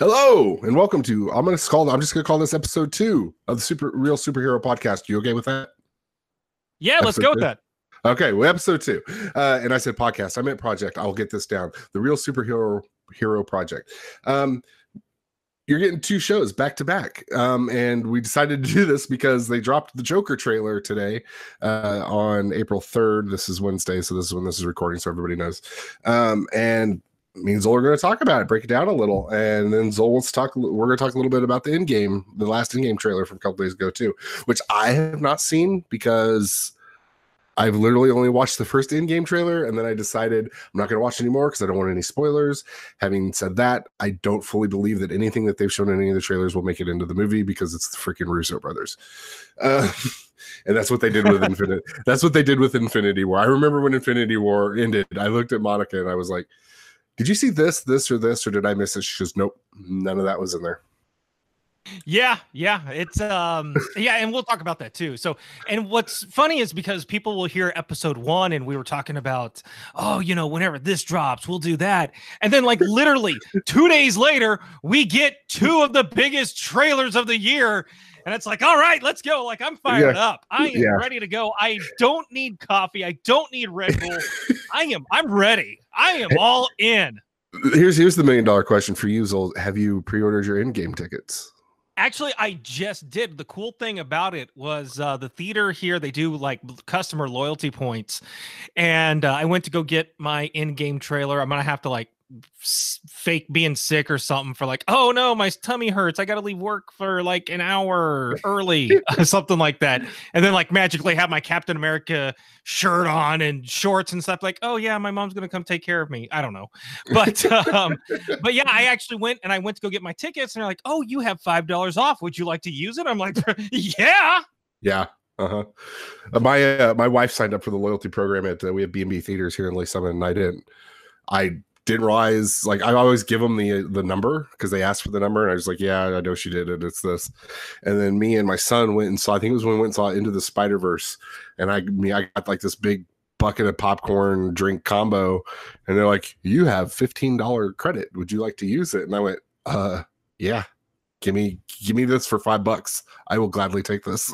Hello and welcome to. I'm gonna call. I'm just gonna call this episode two of the Super Real Superhero Podcast. You okay with that? Yeah, let's Episode go with that. Okay, well, episode two. Uh, and I said podcast. I meant project. I'll get this down. The REEL Superhero Hero Project. Um, you're getting two shows back to back. Um, and we decided to do this because they dropped the Joker trailer today uh, on April 3rd. This is Wednesday, so this is when this is recording, so everybody knows. Um, and me and Zoel are going to talk about it, break it down a little, and then Zoel wants to talk. We're going to talk a little bit about the Endgame, the last Endgame trailer from a couple days ago too, which I have not seen because I've literally only watched the first Endgame trailer, and then I decided I'm not going to watch anymore because I don't want any spoilers. Having said that, I don't fully believe that anything that they've shown in any of the trailers will make it into the movie because it's the freaking Russo brothers. Uh, and that's what they did with Infinite. That's what they did with Infinity War. I remember when Infinity War ended, I looked at Monica and I was like, "Did you see this, this, or this, or did I miss it?" She goes, "Nope, none of that was in there." Yeah, yeah, it's um, yeah, and we'll talk about that too. So, and what's funny is because people will hear episode one, and we were talking about, oh, you know, whenever this drops, we'll do that, and then like literally two days later, we get two of the biggest trailers of the year. And it's like, all right, let's go. Like, I'm fired up. I am Yeah. ready to go. I don't need coffee. I don't need Red Bull. I am, I'm ready. I am all in. Here's here's the million dollar question for you, Zoel. Have you pre-ordered your Endgame tickets? Actually, I just did. The cool thing about it was uh, the theater here, they do like customer loyalty points. And uh, I went to go get my Endgame trailer. I'm going to have to like fake being sick or something for like, oh no, my tummy hurts. I got to leave work for like an hour early, something like that. And then like magically have my Captain America shirt on and shorts and stuff like, oh yeah, my mom's going to come take care of me. I don't know. But, um, but yeah, I actually went and I went to go get my tickets, and they're like, "Oh, you have five dollars off. Would you like to use it?" I'm like, "Yeah." Yeah. Uh-huh. Uh, my uh, my wife signed up for the loyalty program at uh, we have B and B theaters here in Lee's Summit, and I didn't. I didn't realize like I always give them the the number because they asked for the number, and I was like, yeah, I know she did it. It's this. And then me and my son went and saw. I think it was when we went and saw Into the Spider Verse, and I me I got like this big bucket of popcorn drink combo, and they're like, you have fifteen dollar credit. Would you like to use it? And I went, uh, yeah. Give me give me this for five bucks. I will gladly take this.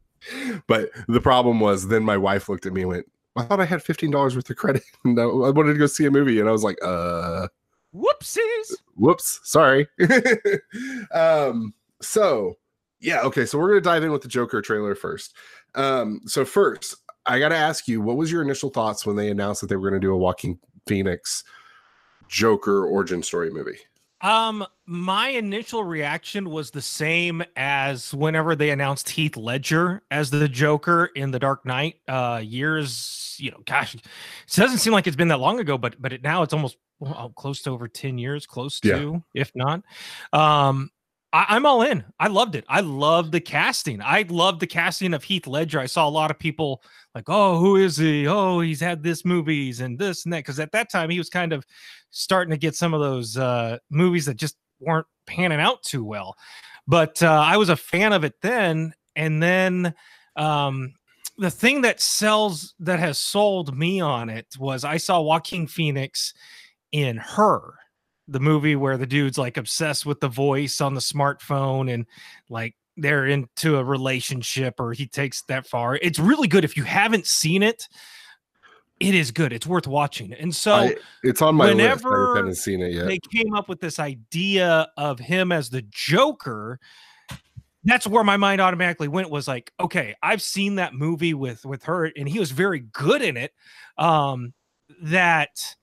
but the problem was then my wife looked at me and went, I thought I had fifteen dollars worth of credit. no, I wanted to go see a movie, and I was like, uh Whoopsies. whoops, sorry. um, so yeah, okay, so we're gonna dive in with the Joker trailer first. Um, so first, I gotta ask you, what was your initial thoughts when they announced that they were gonna do a Joaquin Phoenix Joker origin story movie? Um, my initial reaction was the same as whenever they announced Heath Ledger as the Joker in The Dark Knight. Uh, years, you know, gosh, it doesn't seem like it's been that long ago, but but it, now it's almost well, close to over ten years, close Yeah. to, if not. Um, I, I'm all in. I loved it. I loved the casting. I loved the casting of Heath Ledger. I saw a lot of people like, oh, who is he? Oh, he's had this movies and this and that. Because at that time he was kind of starting to get some of those uh, movies that just weren't panning out too well. But uh, I was a fan of it then, and then um, the thing that sells that has sold me on it was I saw Joaquin Phoenix in Her, the movie where the dude's like obsessed with the voice on the smartphone and like they're into a relationship or he takes that far. It's really good if you haven't seen it. It is good. It's worth watching. And so I- it's on my list. I haven't seen it yet. they came up with this idea of him as the Joker. That's where my mind automatically went was like, okay, I've seen that movie with with her, and he was very good in it. Um, that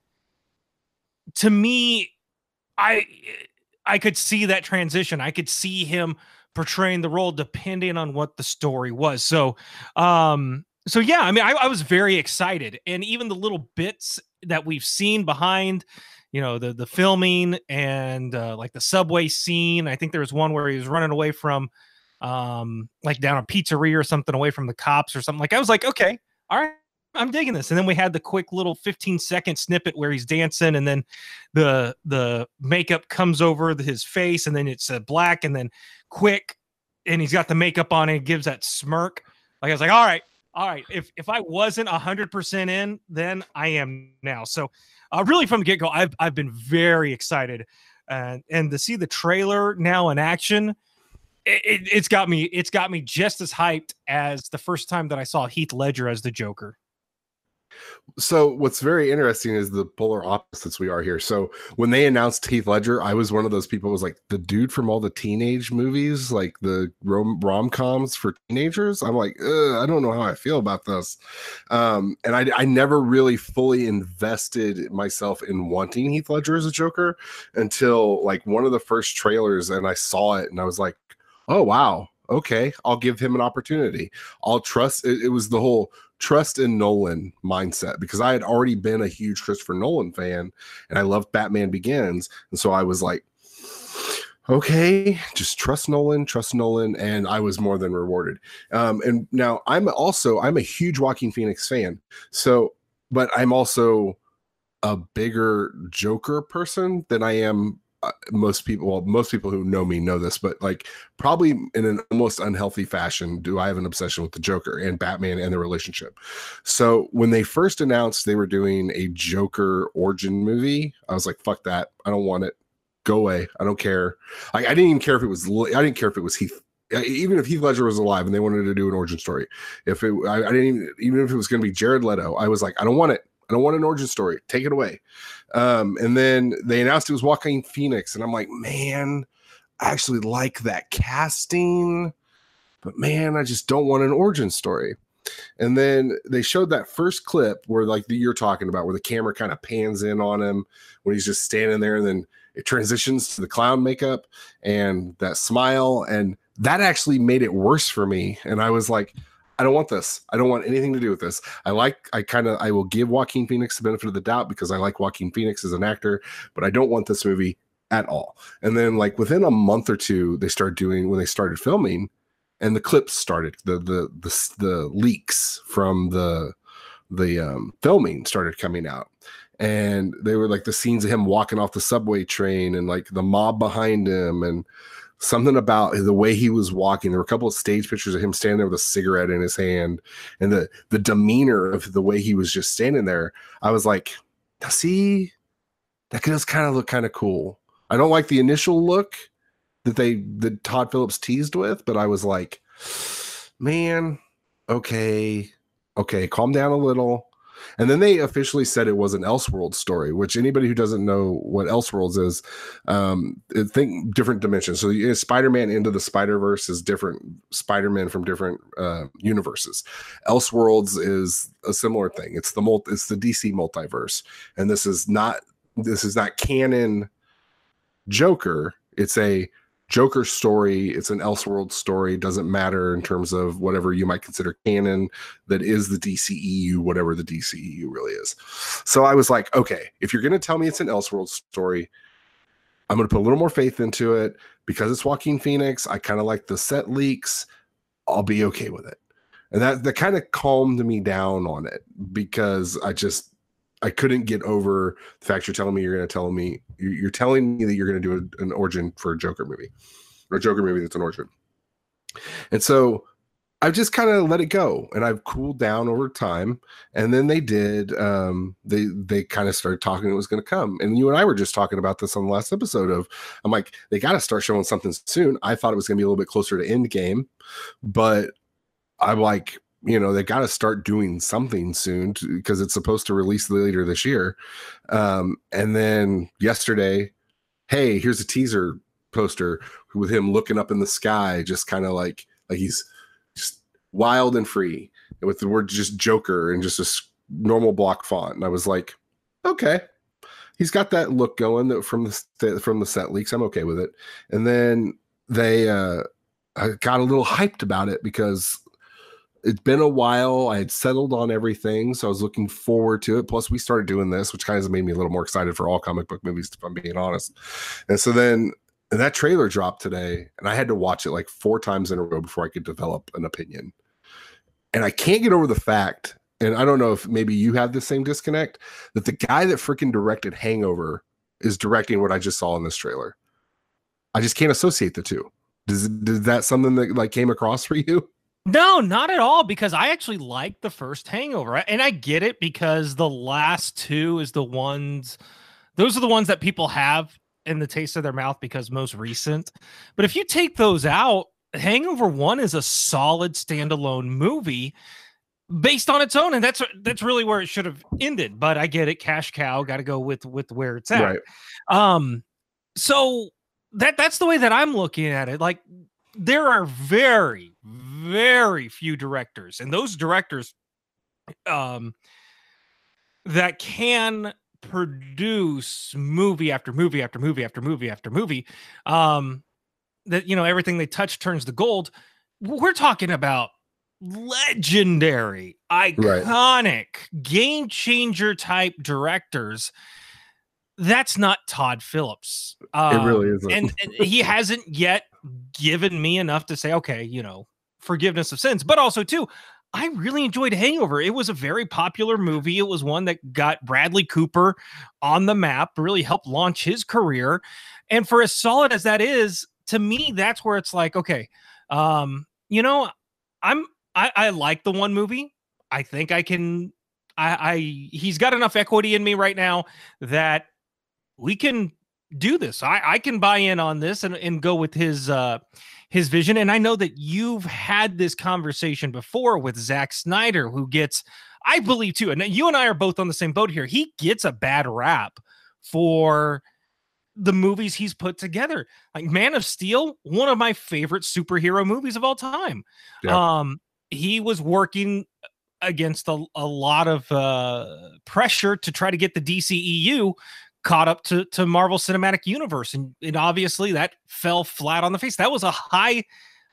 to me, I I could see that transition. I could see him portraying the role depending on what the story was. So, um, so yeah, I mean, I, I was very excited, and even the little bits that we've seen behind you know the the filming and uh, like the subway scene. I think there was one where he was running away from um like down a pizzeria or something away from the cops or something. Like I was like, okay, all right, I'm digging this. And then we had the quick little 15 second snippet where he's dancing, and then the the makeup comes over his face, and then it's uh, black, and then quick, and he's got the makeup on, and it gives that smirk. Like I was like, all right, all right. If if I wasn't hundred percent in, then I am now. So uh, really from the get go, I've I've been very excited. and and to see the trailer now in action, it, it, it's got me it's got me just as hyped as the first time that I saw Heath Ledger as the Joker. So what's very interesting is the polar opposites we are here. So when they announced Heath Ledger, I was one of those people who was like the dude from all the teenage movies, like the rom rom coms for teenagers. I'm like, I don't know how I feel about this, um, and I, I never really fully invested myself in wanting Heath Ledger as a Joker until like one of the first trailers, and I saw it, and I was like, oh wow, okay, I'll give him an opportunity. I'll trust. It, it, was the whole trust in Nolan mindset because I had already been a huge Christopher Nolan fan and I loved Batman Begins. And so I was like, okay, just trust Nolan, trust Nolan. And I was more than rewarded. Um, and now I'm also, I'm a huge Joaquin Phoenix fan. So, but I'm also a bigger Joker person than I am Uh, most people well most people who know me know this but like probably in an almost unhealthy fashion do i have an obsession with the joker and batman and the relationship. So when they first announced they were doing a joker origin movie i was like fuck that. I don't want it. Go away. I don't care. I, I didn't even care if it was i didn't care if it was heath even if Heath Ledger was alive and they wanted to do an origin story, if it, I, I didn't even, even if it was going to be Jared Leto, I was like, I don't want it. I don't want an origin story. Take it away. Um, and then they announced it was Joaquin Phoenix, and I'm like, man, I actually like that casting, but man, I just don't want an origin story. And then they showed that first clip where, like you're talking about, where the camera kind of pans in on him when he's just standing there, and then it transitions to the clown makeup and that smile, and that actually made it worse for me. And I was like, I don't want this. I don't want anything to do with this. I like, I kind of, I will give Joaquin Phoenix the benefit of the doubt because I like Joaquin Phoenix as an actor, but I don't want this movie at all. And then, like within a month or two, they started doing when they started filming, and the clips started the the the, the leaks from the the um, filming started coming out, and they were like the scenes of him walking off the subway train and like the mob behind him and something about the way he was walking. There were a couple of stage pictures of him standing there with a cigarette in his hand, and the the demeanor of the way he was just standing there. I was like, see, that does kind of look kind of cool. I don't like the initial look that they that Todd Phillips teased with, but I was like, man, okay, okay, calm down a little. And then they officially said it was an Elseworld story, which anybody who doesn't know what Elseworlds is, um, think different dimensions. So Spider Man into the Spider Verse is different Spider Man from different uh, universes. Elseworlds is a similar thing. It's the multi, it's the DC multiverse, and this is not this is not canon Joker. It's a Joker story. It's an Elseworld story. Doesn't matter in terms of whatever you might consider canon that is the DCEU, whatever the DCEU really is. So I was like, okay, if you're going to tell me it's an Elseworld story, I'm going to put a little more faith into it because it's Joaquin Phoenix. I kind of like the set leaks. I'll be okay with it. And that, that kind of calmed me down on it because I just I couldn't get over the fact you're telling me you're going to tell me you're telling me that you're going to do a, an origin for a Joker movie or a Joker movie that's an origin. And so I've just kind of let it go and I've cooled down over time. And then they did, um, they, they kind of started talking it was going to come. And you and I were just talking about this on the last episode of, I'm like, they got to start showing something soon. I thought it was going to be a little bit closer to Endgame, but I'm like, you know they got to start doing something soon because it's supposed to release later this year. Um, and then yesterday hey here's a teaser poster with him looking up in the sky just kind of like like he's just wild and free with the word just joker and just a normal block font. And i was like okay. He's got that look going from the from the set leaks. I'm okay with it. And then they uh I got a little hyped about it because it's been a while. I had settled on everything, so I was looking forward to it. Plus, we started doing this, which kind of made me a little more excited for all comic book movies, if I'm being honest. And so then and that trailer dropped today, and I had to watch it like four times in a row before I could develop an opinion. And I can't get over the fact, and I don't know if maybe you have the same disconnect, that the guy that freaking directed Hangover is directing what I just saw in this trailer. I just can't associate the two. Does, is that something that like came across for you? No, not at all. Because I actually like the first Hangover, and I get it because the last two is the ones. Those are the ones that people have in the taste of their mouth because most recent. But if you take those out, Hangover 1 is a solid standalone movie based on its own and that's that's really where it should have ended but i get it cash cow got to go with with where it's at right. um so that that's the way that i'm looking at it like there are very very few directors and those directors um that can produce movie after movie after movie after movie after movie um that you know everything they touch turns to gold. We're talking about legendary iconic right. game changer type directors. That's not todd phillips um, it really isn't. and, and he hasn't yet given me enough to say okay you know forgiveness of sins but also too I really enjoyed Hangover. It was a very popular movie. It was one that got Bradley Cooper on the map, really helped launch his career. And for as solid as that is, to me, that's where it's like, okay, um, you know, I'm I, I like the one movie. I think I can I, I he's got enough equity in me right now that we can do this. I, I can buy in on this and, and go with his uh his vision. And I know that you've had this conversation before with Zack Snyder, who gets, I believe too, and you and I are both on the same boat here. He gets a bad rap for the movies he's put together. Like Man of Steel, one of my favorite superhero movies of all time. Yeah. Um, he was working against a, a lot of uh, pressure to try to get the DCEU caught up to to Marvel Cinematic Universe, and, and obviously that fell flat on the face. That was a high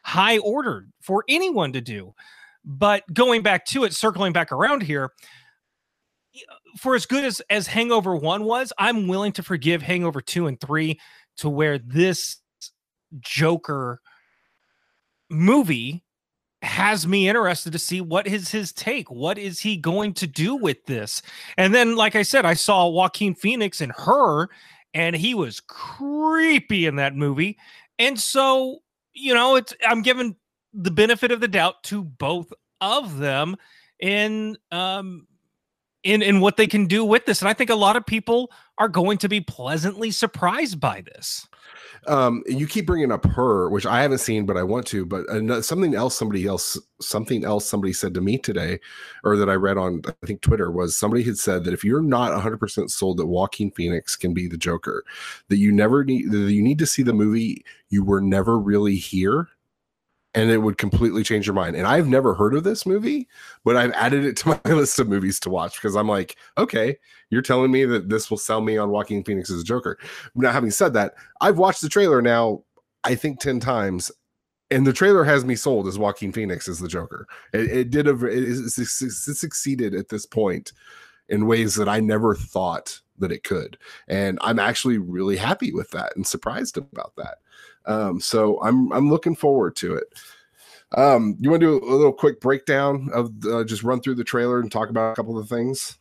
high order for anyone to do. But going back to it, circling back around here, for as good as as Hangover One was, I'm willing to forgive Hangover Two and Three to where this Joker movie has me interested to see what is his take. What is he going to do with this? And then, like I said, I saw Joaquin Phoenix and her, and he was creepy in that movie. And so, you know, it's I'm giving the benefit of the doubt to both of them in um in in what they can do with this. And I think a lot of people are going to be pleasantly surprised by this. Um, you keep bringing up her, which I haven't seen, but I want to. But uh, something else, somebody else, something else, somebody said to me today, or that I read on, I think Twitter, was somebody had said that if you're not 100 percent sold that Joaquin Phoenix can be the Joker, that you never need, that you need to see the movie. You were never really here and it would completely change your mind. And I've never heard of this movie, but I've added it to my list of movies to watch because I'm like, okay, you're telling me that this will sell me on Joaquin Phoenix as a Joker. Now, having said that, I've watched the trailer now, I think 10 times. And the trailer has me sold as Joaquin Phoenix as the Joker. It, it did a it, it, it succeeded at this point in ways that I never thought that it could. And I'm actually really happy with that and surprised about that. Um, so I'm I'm looking forward to it. Um, you want to do a little quick breakdown of uh, just run through the trailer and talk about a couple of things?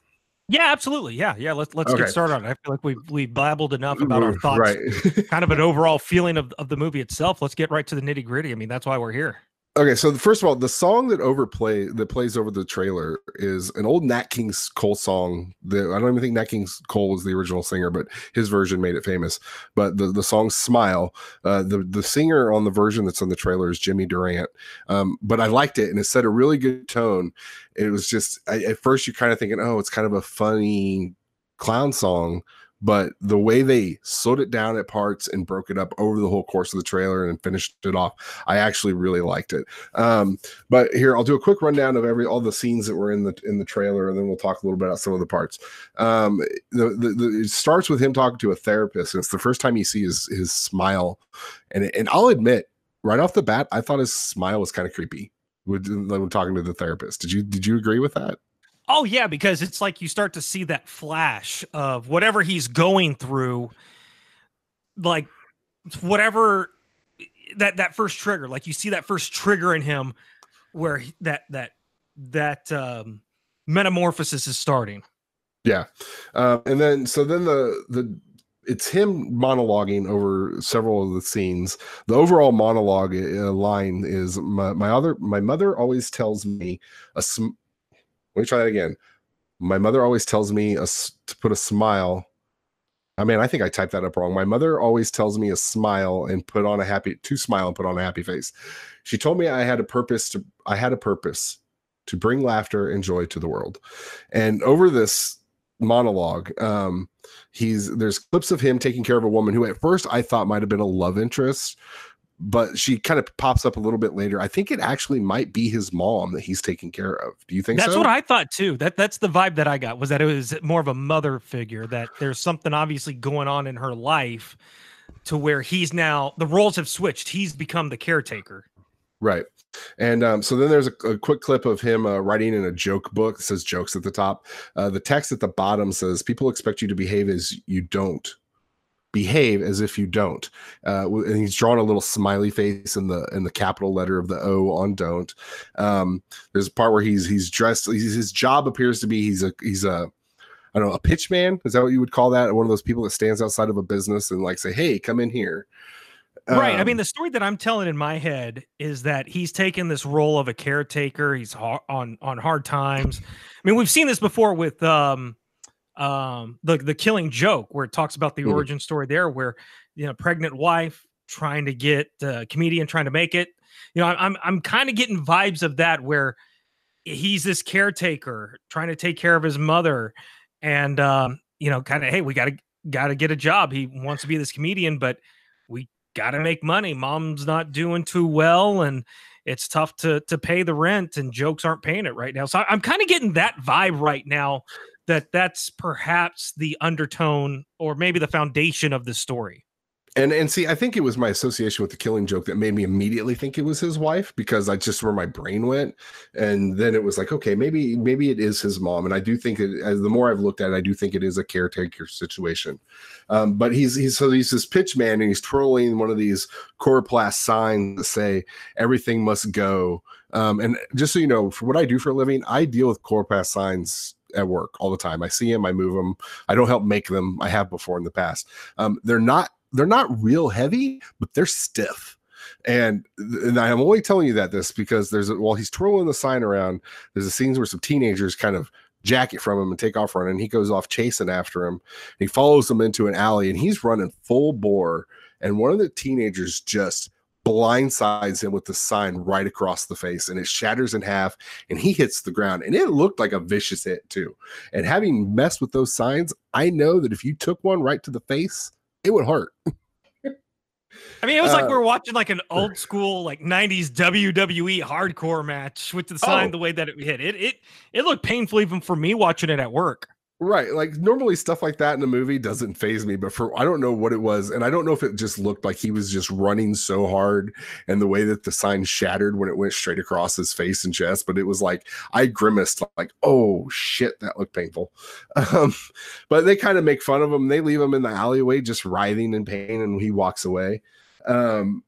Yeah, absolutely. Yeah, yeah. Let's let's okay. get started on it. I feel like we we babbled enough about our thoughts, right. kind of an overall feeling of, of the movie itself. Let's get right to the nitty gritty. I mean, that's why we're here. Okay, so first of all, the song that overplay that plays over the trailer is an old Nat King Cole song. That I don't even think Nat King Cole was the original singer, but his version made it famous. But the the song "Smile," uh, the the singer on the version that's on the trailer is Jimmy Durante. Um, but I liked it, and it set a really good tone. It was just I, at first you're kind of thinking, oh, it's kind of a funny clown song but the way they slowed it down at parts and broke it up over the whole course of the trailer and finished it off, I actually really liked it. Um, but here I'll do a quick rundown of every all the scenes that were in the in the trailer, and then we'll talk a little bit about some of the parts. Um, the, the, the, it starts with him talking to a therapist, and it's the first time you see his his smile, and and I'll admit, right off the bat, I thought his smile was kind of creepy when, when talking to the therapist. Did you did you agree with that? Oh yeah, because it's like you start to see that flash of whatever he's going through, like whatever that that first trigger. Like you see that first trigger in him, where he, that that that um, metamorphosis is starting. Yeah, uh, and then so then the the it's him monologuing over several of the scenes. The overall monologue uh, line is my, my other my mother always tells me a sm- let me try that again. My mother always tells me a, to put a smile I mean, I think I typed that up wrong. My mother always tells me a smile and put on a happy to smile and put on a happy face. She told me I had a purpose to I had a purpose to bring laughter and joy to the world. And over this monologue, um, he's there's clips of him taking care of a woman who at first I thought might have been a love interest, but she kind of pops up a little bit later. I think it actually might be his mom that he's taking care of. Do you think that's so? what I thought too? That that's the vibe that I got was that it was more of a mother figure. That there's something obviously going on in her life to where he's now the roles have switched. He's become the caretaker. Right. And um, so then there's a, a quick clip of him uh, writing in a joke book. It says jokes at the top. Uh, the text at the bottom says, People expect you to behave as you don't. Behave as if you don't. Uh, and he's drawn a little smiley face in the in the capital letter of the O on don't. Um, there's a part where he's he's dressed. He's, his job appears to be he's a he's a I don't know a pitch man. Is that what you would call that? One of those people that stands outside of a business and like say, "Hey, come in here." Right. I mean, um, the story that I'm telling in my head is that he's taken this role of a caretaker. He's on on hard times. I mean, we've seen this before with um um the the Killing Joke, where it talks about the mm-hmm. origin story there, where you know, pregnant wife trying to get uh, comedian trying to make it. You know, I'm I'm kind of getting vibes of that where he's this caretaker trying to take care of his mother, and um, you know, kind of hey, we got to got to get a job. He wants to be this comedian, but we got to make money. Mom's not doing too well, and it's tough to to pay the rent, and jokes aren't paying it right now. So I'm kind of getting that vibe right now that that's perhaps the undertone or maybe the foundation of the story. And and see i think it was my association with the killing joke that made me immediately think it was his wife because i just where my brain went. And then it was like okay maybe maybe it is his mom. And i do think it as the more i've looked at it i do think it is a caretaker situation. Um, but he's he's so he's this pitch man and he's twirling one of these coroplast signs that say everything must go. Um, and just so you know for what i do for a living i deal with coroplast signs at work all the time. I see them, I move them. I don't help make them. I have before in the past. Um, they're not they're not real heavy, but they're stiff. And, and I'm only telling you that this because there's a, while he's twirling the sign around, there's a scenes where some teenagers kind of jack it from him and take off running. He goes off chasing after him. He follows them into an alley and he's running full bore. And one of the teenagers just blindsides him with the sign right across the face and it shatters in half and he hits the ground and it looked like a vicious hit too and having messed with those signs i know that if you took one right to the face it would hurt. I mean, it was uh, like we are watching like an old school like '90s WWE hardcore match with the sign oh, the way that it hit. It it it looked painful even for me watching it at work. Right. Like normally stuff like that in a movie doesn't phase me, but for I don't know what it was. And I don't know if it just looked like he was just running so hard and the way that the sign shattered when it went straight across his face and chest, but it was like I grimaced like, oh shit, that looked painful. Um, but they kind of make fun of him. They leave him in the alleyway just writhing in pain and he walks away. Um,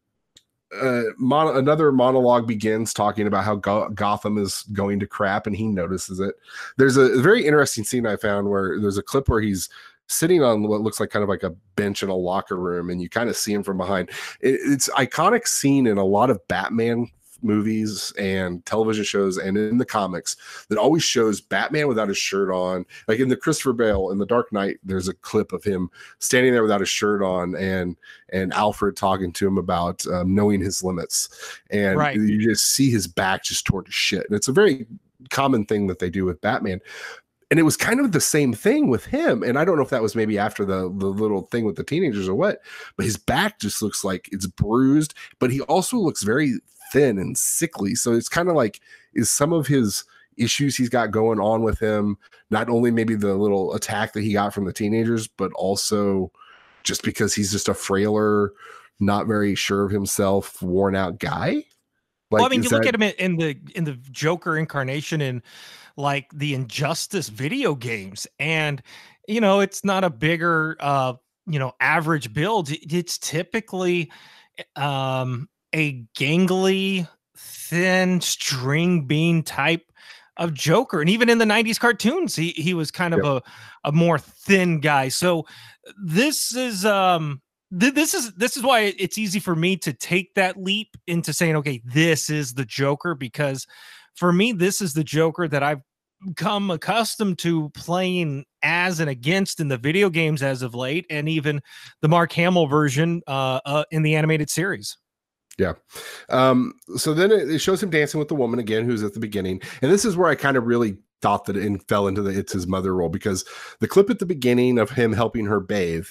uh, mon- another monologue begins talking about how Go- Gotham is going to crap, and he notices it. There's a, very interesting scene I found where there's a clip where he's sitting on what looks like kind of like a bench in a locker room, and you kind of see him from behind. It, it's iconic scene in a lot of Batman movies and television shows and in the comics that always shows Batman without his shirt on. Like in the Christopher Bale in the Dark Knight, there's a clip of him standing there without his shirt on and and Alfred talking to him about um, knowing his limits. And right. you just see his back just torn to shit. And it's a very common thing that they do with Batman and it was kind of the same thing with him and i don't know if that was maybe after the the little thing with the teenagers or what but his back just looks like it's bruised but he also looks very thin and sickly. So it's kind of like is some of his issues he's got going on with him not only maybe the little attack that he got from the teenagers, but also just because he's just a frailer, not very sure of himself, worn out guy. Like, well, I mean, you that... look at him in the in the Joker incarnation in like the Injustice video games, and you know, it's not a bigger uh, you know, average build. It's typically um a gangly, thin string bean type of Joker. And even in the 90s cartoons, he he was kind of yep. a, a more thin guy. So this is um th- this is this is why it's easy for me to take that leap into saying, okay, this is the Joker, because for me, this is the Joker that I've come accustomed to playing as and against in the video games as of late, and even the Mark Hamill version uh, uh, in the animated series. Yeah. Um, so then it, shows him dancing with the woman again, who's at the beginning. And this is where I kind of really thought that it fell into the it's his mother role because the clip at the beginning of him helping her bathe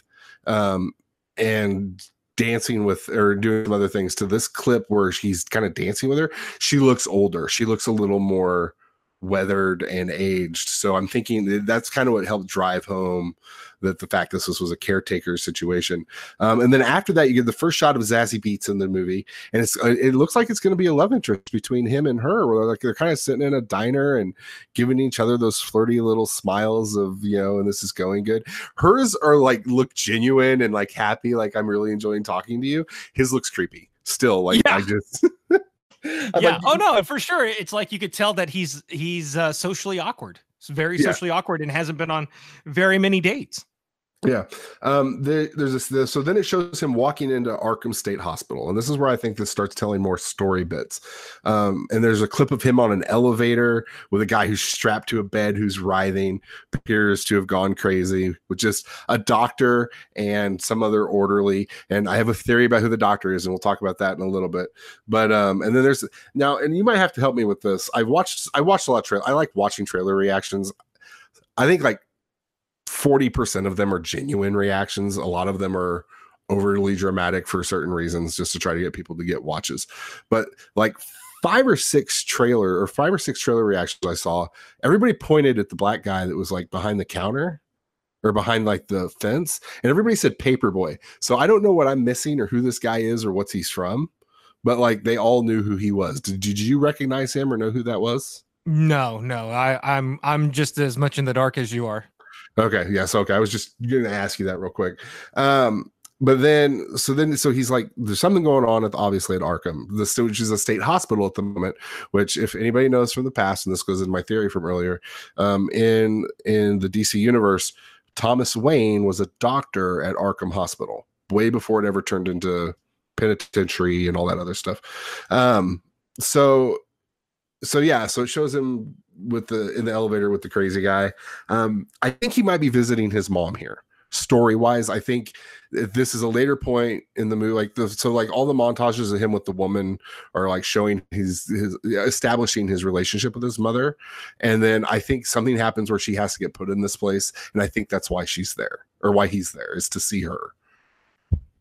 um, and dancing with or doing some other things to this clip where he's kind of dancing with her, she looks older. She looks a little more weathered and aged. So I'm thinking that's kind of what helped drive home that the fact this was a caretaker situation. Um, and then after that, you get the first shot of Zazie Beetz in the movie, and it's uh, it looks like it's going to be a love interest between him and her. Where like they're kind of sitting in a diner and giving each other those flirty little smiles of you know, and this is going good. Hers are like look genuine and like happy, like I'm really enjoying talking to you. His looks creepy still. Like yeah. I just. yeah. Like, oh no, for sure. It's like you could tell that he's he's uh, socially awkward. It's very yeah. socially awkward and hasn't been on very many dates. Yeah. Um, the, there's this, this, so then it shows him walking into Arkham State Hospital. And this is where I think this starts telling more story bits. Um, and there's a clip of him on an elevator with a guy who's strapped to a bed who's writhing, appears to have gone crazy with just a doctor and some other orderly. And I have a theory about who the doctor is, and we'll talk about that in a little bit. But, um, and then there's now, and you might have to help me with this. I've watched, I watched a lot of trailer. I like watching trailer reactions. I think like 40% of them are genuine reactions. A lot of them are overly dramatic for certain reasons just to try to get people to get watches. But like five or six trailer or five or six trailer reactions I saw, everybody pointed at the black guy that was like behind the counter or behind like the fence and everybody said paperboy. So I don't know what I'm missing or who this guy is or what's he's from, but like they all knew who he was. Did, did you recognize him or know who that was? No, no. I I'm I'm just as much in the dark as you are. Okay. Yes. Okay. I was just going to ask you that real quick. Um, but then, so then, so he's like, there's something going on at obviously at Arkham, the which is a state hospital at the moment. Which, if anybody knows from the past, and this goes in my theory from earlier, um, in in the DC universe, Thomas Wayne was a doctor at Arkham Hospital way before it ever turned into penitentiary and all that other stuff. Um, so, so yeah, so it shows him with the in the elevator with the crazy guy. Um, I think he might be visiting his mom here. Story wise, I think this is a later point in the movie. Like the so like all the montages of him with the woman are like showing his his establishing his relationship with his mother, and then I think something happens where she has to get put in this place, and I think that's why she's there or why he's there is to see her.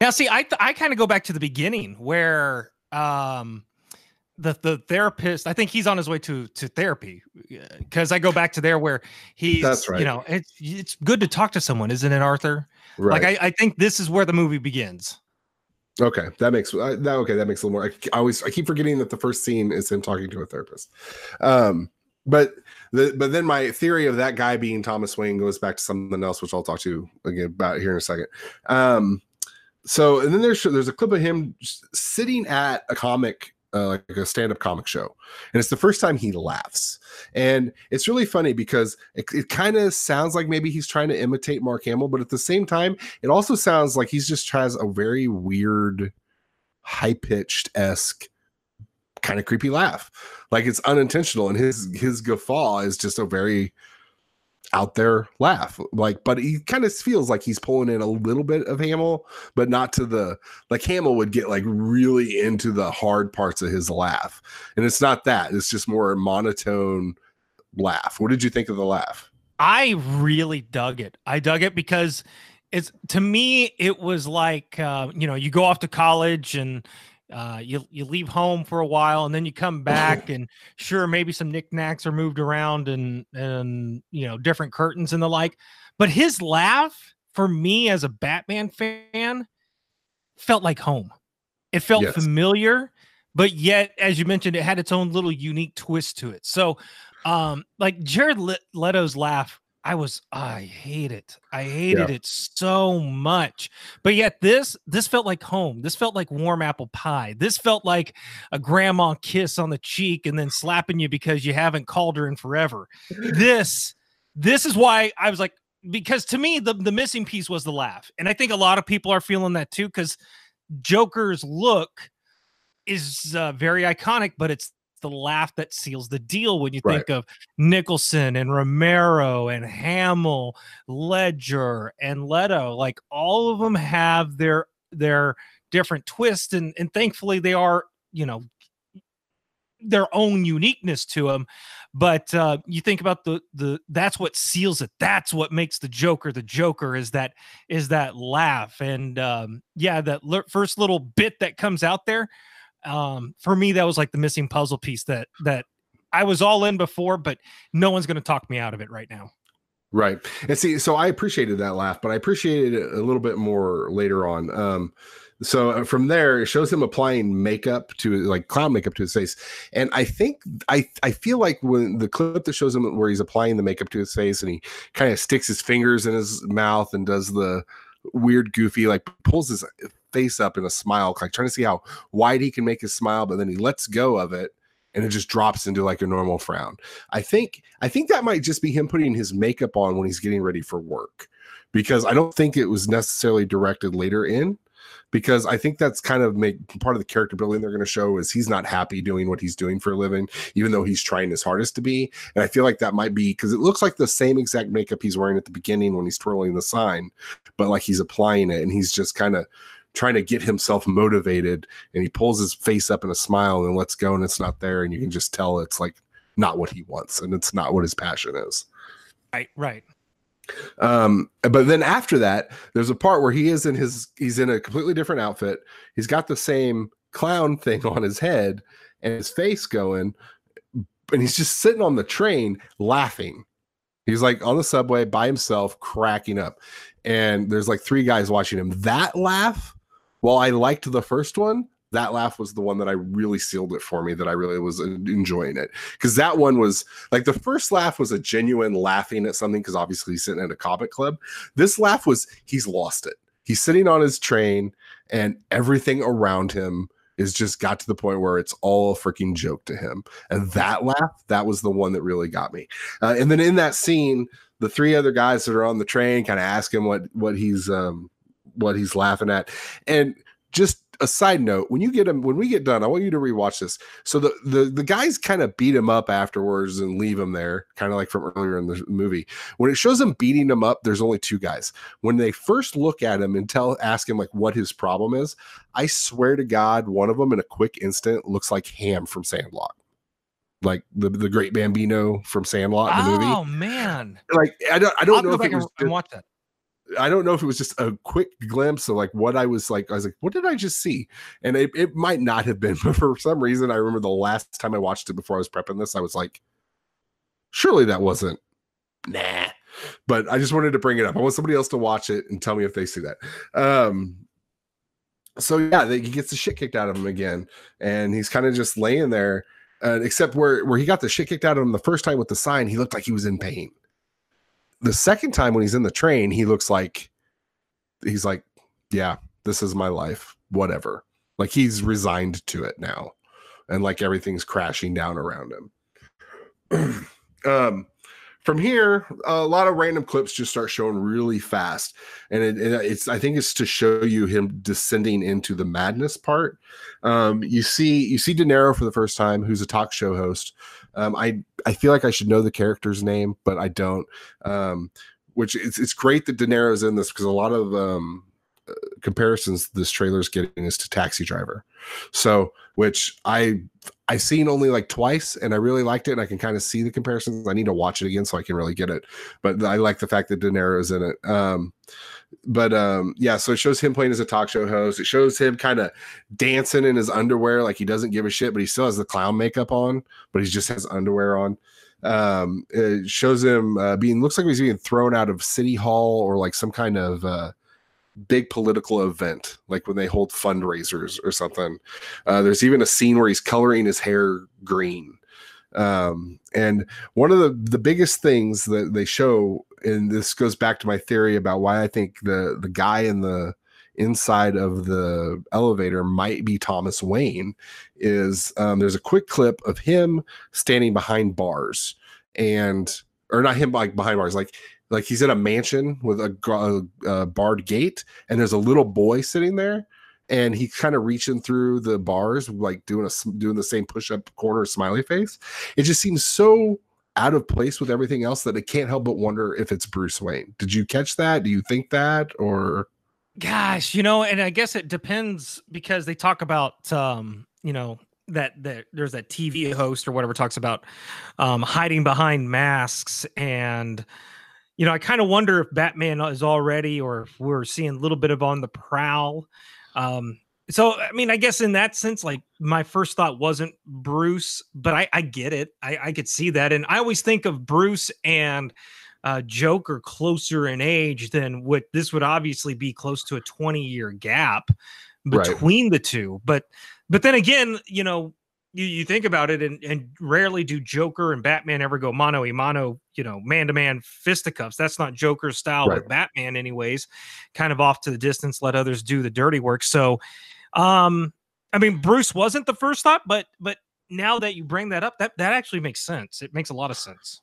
Now, see, I I kind of go back to the beginning where um the the therapist i think he's on his way to to therapy because i go back to there where he's that's right you know it's it's good to talk to someone isn't it arthur right. like I, I think this is where the movie begins okay that makes uh, that okay that makes a little more I, I always i keep forgetting that the first scene is him talking to a therapist um but the, but then my theory of that guy being Thomas Wayne goes back to something else, which I'll talk to again about here in a second. Um, so and then there's there's a clip of him sitting at a comic uh, like a stand-up comic show and it's the first time he laughs. And it's really funny because it, it kind of sounds like maybe he's trying to imitate mark hamill but at the same time it also sounds like he's just has a very weird high-pitched esque kind of creepy laugh. Like it's unintentional and his his guffaw is just a very out there laugh like but he kind of feels like he's pulling in a little bit of hamill but not to the like hamill would get like really into the hard parts of his laugh. And it's not that it's just more monotone laugh. What did you think of the laugh? I really dug it. I dug it because it's to me it was like uh, you know you go off to college and uh, you you leave home for a while and then you come back and sure maybe some knickknacks are moved around and and you know different curtains and the like but his laugh for me as a batman fan felt like home it felt yes. familiar but yet as you mentioned it had its own little unique twist to it so um like jared leto's laugh I was I hate it. I hated yeah. it so much. But yet this this felt like home. This felt like warm apple pie. This felt like a grandma kiss on the cheek and then slapping you because you haven't called her in forever. this this is why I was like because to me the the missing piece was the laugh. And I think a lot of people are feeling that too cuz Joker's look is uh, very iconic but it's the laugh that seals the deal when you Right. think of Nicholson and Romero and Hamill, Ledger and Leto. Like all of them have their their different twists, and and thankfully they are you know their own uniqueness to them. But uh, you think about the the that's what seals it. That's what makes the Joker the Joker is that is that laugh and um, yeah that li- first little bit that comes out there. Um, for me, that was like the missing puzzle piece that that I was all in before, but no one's going to talk me out of it right now. Right. And see, so I appreciated that laugh, but I appreciated it a little bit more later on. Um, so uh, from there, it shows him applying makeup to like clown makeup to his face, and I think I I feel like when the clip that shows him where he's applying the makeup to his face and he kind of sticks his fingers in his mouth and does the weird goofy like pulls his face up in a smile, like trying to see how wide he can make his smile, but then he lets go of it and it just drops into like a normal frown. I think I think that might just be him putting his makeup on when he's getting ready for work because I don't think it was necessarily directed later in because I think that's kind of make part of the character building they're going to show is he's not happy doing what he's doing for a living even though he's trying his hardest to be and I feel like that might be because it looks like the same exact makeup he's wearing at the beginning when he's twirling the sign but like he's applying it and he's just kind of trying to get himself motivated and he pulls his face up in a smile and lets go and it's not there and you can just tell it's like not what he wants and it's not what his passion is. Right, right. um but then after that there's a part where he is in his he's in a completely different outfit. He's got the same clown thing on his head and his face going and he's just sitting on the train laughing. He's like on the subway by himself cracking up. And there's like three guys watching him. That laugh while i liked the first one that laugh was the one that I really sealed it for me that I really was enjoying it because that one was like the first laugh was a genuine laughing at something because obviously he's sitting at a comic club. This laugh was he's lost it. He's sitting on his train and everything around him is just got to the point where it's all a freaking joke to him. And that laugh, that was the one that really got me. Uh, and then in that scene, the three other guys that are on the train kind of ask him what what he's um what he's laughing at. And just a side note when you get him when we get done i want you to rewatch this. So the the, the guys kind of beat him up afterwards and leave him there kind of like from earlier in the movie. When it shows him beating him up there's only two guys. When they first look at him and tell ask him like what his problem is i swear to god one of them in a quick instant looks like ham from sandlot. Like the, the great bambino from sandlot the movie. Oh man, like i don't i don't go know if it was just- watch that. I don't know if it was just a quick glimpse of like what I was like. I was like, what did I just see? And it, it might not have been, but for some reason, I remember the last time I watched it before I was prepping this, I was like, surely that wasn't nah. But I just wanted to bring it up. I want somebody else to watch it and tell me if they see that. Um, so yeah, he gets the shit kicked out of him again, and he's kind of just laying there. Uh, except where where he got the shit kicked out of him the first time with the sign, he looked like he was in pain the second time when he's in the train, he looks like he's like, yeah, this is my life, whatever. Like he's resigned to it now, and like everything's crashing down around him. um, from here, a lot of random clips just start showing really fast, and it, it- it's I think it's to show you him descending into the madness part. Um, you see, you see De Niro for the first time, who's a talk show host. Um, I I feel like I should know the character's name, but I don't. Um, which it's it's great that De Niro's in this because a lot of um, uh, comparisons this trailer is getting is to Taxi Driver. So, which I I seen only like twice, and I really liked it, and I can kind of see the comparisons. I need to watch it again so I can really get it. But I like the fact that De Niro's in it. Um, but um, yeah, so it shows him playing as a talk show host. It shows him kind of dancing in his underwear, like he doesn't give a shit, but he still has the clown makeup on, but he just has underwear on um it shows him uh, being looks like he's being thrown out of city hall or like some kind of uh big political event like when they hold fundraisers or something. Uh there's even a scene where he's coloring his hair green. Um and one of the the biggest things that they show and this goes back to my theory about why i think the the guy in the inside of the elevator might be thomas wayne is um, there's a quick clip of him standing behind bars and or not him like behind bars like like he's in a mansion with a, a, a barred gate and there's a little boy sitting there and he's kind of reaching through the bars, like doing a doing the same push up corner smiley face. It just seems so out of place with everything else that I can't help but wonder if it's Bruce Wayne. Did you catch that? Do you think that or gosh, you know, and I guess it depends because they talk about um, you know, that that there's that TV host or whatever talks about um hiding behind masks and you know, I kind of wonder if Batman is already or if we're seeing a little bit of on the prowl. Um so I mean, I guess in that sense, like my first thought wasn't Bruce, but I, I get it. I, I could see that. And I always think of Bruce and uh, Joker closer in age than what this would obviously be close to a 20 year gap between right. the two. But but then again, you know, you, you think about it and, and rarely do Joker and Batman ever go mano a mano, you know, man to man fisticuffs. That's not Joker's style right. with Batman, anyways. Kind of off to the distance, let others do the dirty work. So um, I mean, Bruce wasn't the first thought, but but now that you bring that up, that that actually makes sense. It makes a lot of sense.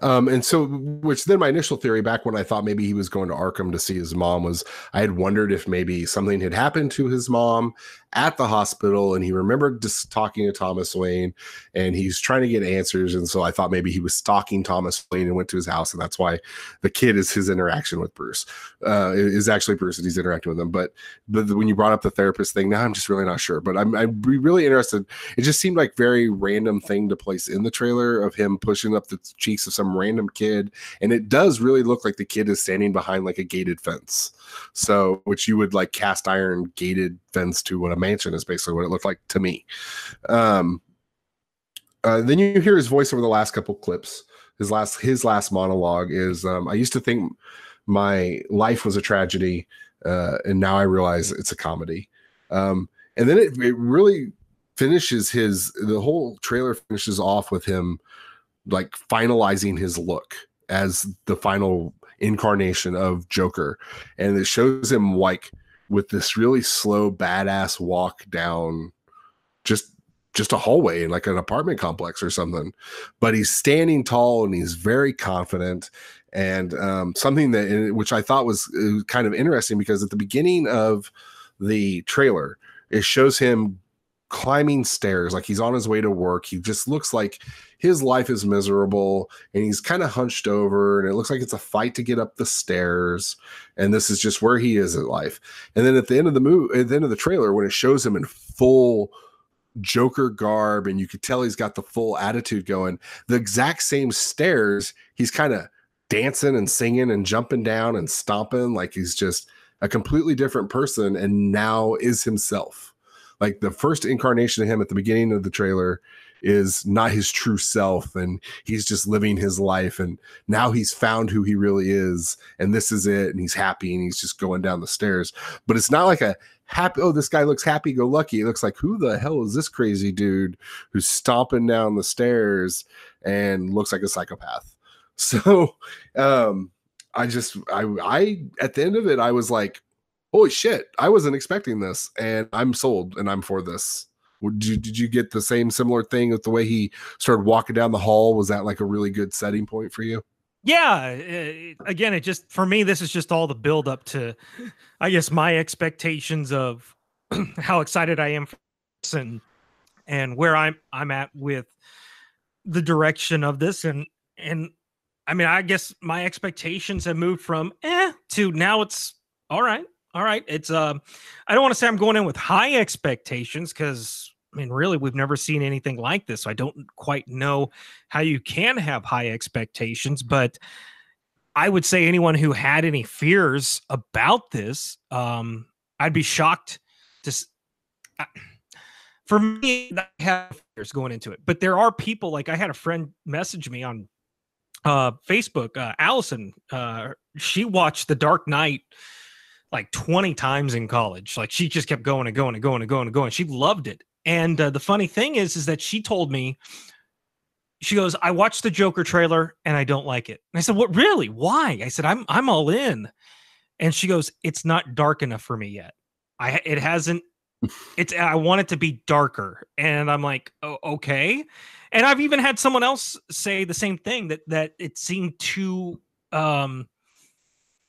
Um, and so, which then my initial theory back when I thought maybe he was going to Arkham to see his mom was I had wondered if maybe something had happened to his mom at the hospital and he remembered just talking to Thomas Wayne and he's trying to get answers. And so I thought maybe he was stalking Thomas Wayne and went to his house. And that's why the kid is his interaction with Bruce, uh, is actually Bruce and he's interacting with him. But, but when you brought up the therapist thing, now I'm just really not sure. But I'm, I'd be really interested. It just seemed like very random thing to place in the trailer of him pushing up the cheeks some random kid. And it does really look like the kid is standing behind like a gated fence. So, which you would like cast iron gated fence to what a mansion is basically what it looked like to me. Um, uh, then you hear his voice over the last couple clips. His last his last monologue is um, I used to think my life was a tragedy, uh, and now I realize it's a comedy. Um, and then it, it really finishes his the whole trailer finishes off with him like finalizing his look as the final incarnation of Joker, and it shows him like with this really slow, badass walk down just just a hallway in like an apartment complex or something. But he's standing tall and he's very confident. And um, something that which I thought was uh, kind of interesting because at the beginning of the trailer, it shows him climbing stairs like he's on his way to work. He just looks like his life is miserable and he's kind of hunched over and it looks like it's a fight to get up the stairs and this is just where he is in life. And then at the end of the movie at the end of the trailer when it shows him in full Joker garb and you could tell he's got the full attitude going, the exact same stairs he's kind of dancing and singing and jumping down and stomping like he's just a completely different person and now is himself like the first incarnation of him at the beginning of the trailer is not his true self and he's just living his life and now he's found who he really is and this is it and he's happy and he's just going down the stairs. But it's not like a happy oh this guy looks happy go lucky. It looks like who the hell is this crazy dude who's stomping down the stairs and looks like a psychopath? So um i just i i at the end of it i was like holy shit, I wasn't expecting this, and I'm sold, and I'm for this. Did you, did you get the same similar thing with the way he started walking down the hall? Was that like a really good setting point for you? Yeah. It, again, it just for me, this is just all the build up to, I guess, my expectations of how excited I am for this and and where I'm I'm at with the direction of this and and I mean, I guess my expectations have moved from eh to now it's all right all right. It's um, I don't want to say I'm going in with high expectations because I mean, really, we've never seen anything like this. So I don't quite know how you can have high expectations, but I would say anyone who had any fears about this, um, I'd be shocked to. Uh, for me, I have fears going into it, but there are people like I had a friend message me on uh, Facebook, uh, Allison. Uh, she watched The Dark Knight like 20 times in college. Like she just kept going and going and going and going and going. She loved it. And uh, the funny thing is, is that she told me, she goes, I watched the Joker trailer and I don't like it. And I said, What really? Why? I said, I'm I'm all in. And she goes, It's not dark enough for me yet. I it hasn't it's I want it to be darker. And I'm like, oh, okay. And I've even had someone else say the same thing that that it seemed too um